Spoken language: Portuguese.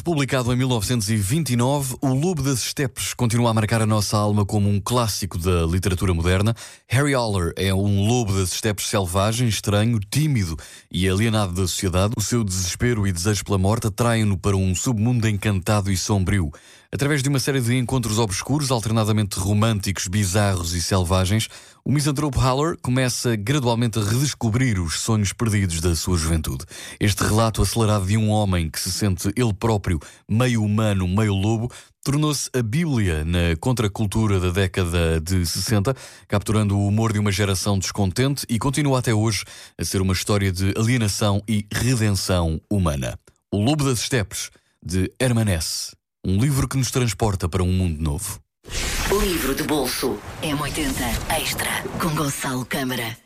Publicado em 1929, O Lobo das Estepes continua a marcar a nossa alma como um clássico da literatura moderna. Harry Aller é um lobo das estepes selvagem, estranho, tímido e alienado da sociedade. O seu desespero e desejo pela morte atraem-no para um submundo encantado e sombrio. Através de uma série de encontros obscuros, alternadamente românticos, bizarros e selvagens, o misantropo Haller começa gradualmente a redescobrir os sonhos perdidos da sua juventude. Este relato acelerado de um homem que se sente ele próprio meio humano, meio lobo, tornou-se a Bíblia na contracultura da década de 60, capturando o humor de uma geração descontente e continua até hoje a ser uma história de alienação e redenção humana. O Lobo das Estepes, de Herman Hesse. Um livro que nos transporta para um mundo novo. Livro de bolso M80 Extra com Gonçalo Câmara.